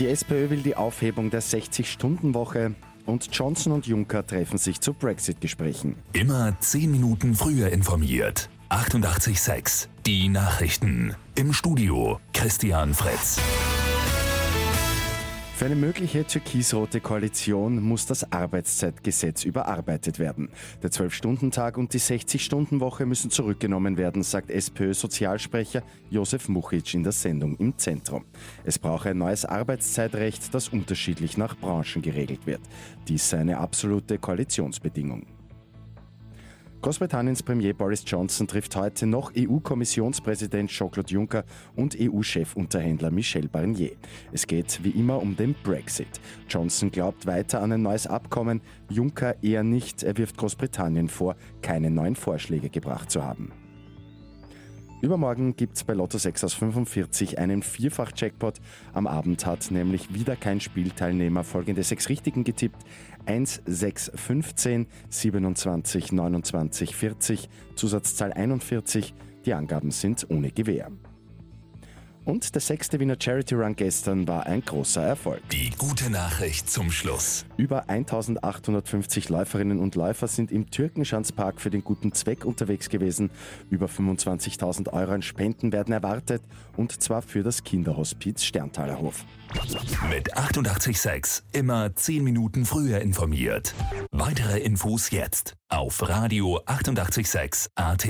Die SPÖ will die Aufhebung der 60-Stunden-Woche und Johnson und Juncker treffen sich zu Brexit-Gesprächen. Immer 10 Minuten früher informiert. 88.6 Die Nachrichten. Im Studio Christian Fritz. Für eine mögliche türkisrote Koalition muss das Arbeitszeitgesetz überarbeitet werden. Der 12-Stunden-Tag und die 60-Stunden-Woche müssen zurückgenommen werden, sagt SPÖ-Sozialsprecher Josef Muchic in der Sendung im Zentrum. Es brauche ein neues Arbeitszeitrecht, das unterschiedlich nach Branchen geregelt wird. Dies sei eine absolute Koalitionsbedingung. Großbritanniens Premier Boris Johnson trifft heute noch EU-Kommissionspräsident Jean-Claude Juncker und EU-Chefunterhändler Michel Barnier. Es geht wie immer um den Brexit. Johnson glaubt weiter an ein neues Abkommen, Juncker eher nicht. Er wirft Großbritannien vor, keine neuen Vorschläge gebracht zu haben. Übermorgen gibt es bei Lotto 6 aus 45 einen Vierfach-Jackpot. Am Abend hat nämlich wieder kein Spielteilnehmer folgende sechs Richtigen getippt. 1, 6, 15, 27, 29, 40, Zusatzzahl 41. Die Angaben sind ohne Gewähr. Und der sechste Wiener Charity Run gestern war ein großer Erfolg. Die gute Nachricht zum Schluss. Über 1850 Läuferinnen und Läufer sind im Türkenschanzpark für den guten Zweck unterwegs gewesen. Über 25.000 Euro an Spenden werden erwartet und zwar für das Kinderhospiz Sterntaler Hof. Mit 886 immer 10 Minuten früher informiert. Weitere Infos jetzt auf Radio 886 AT.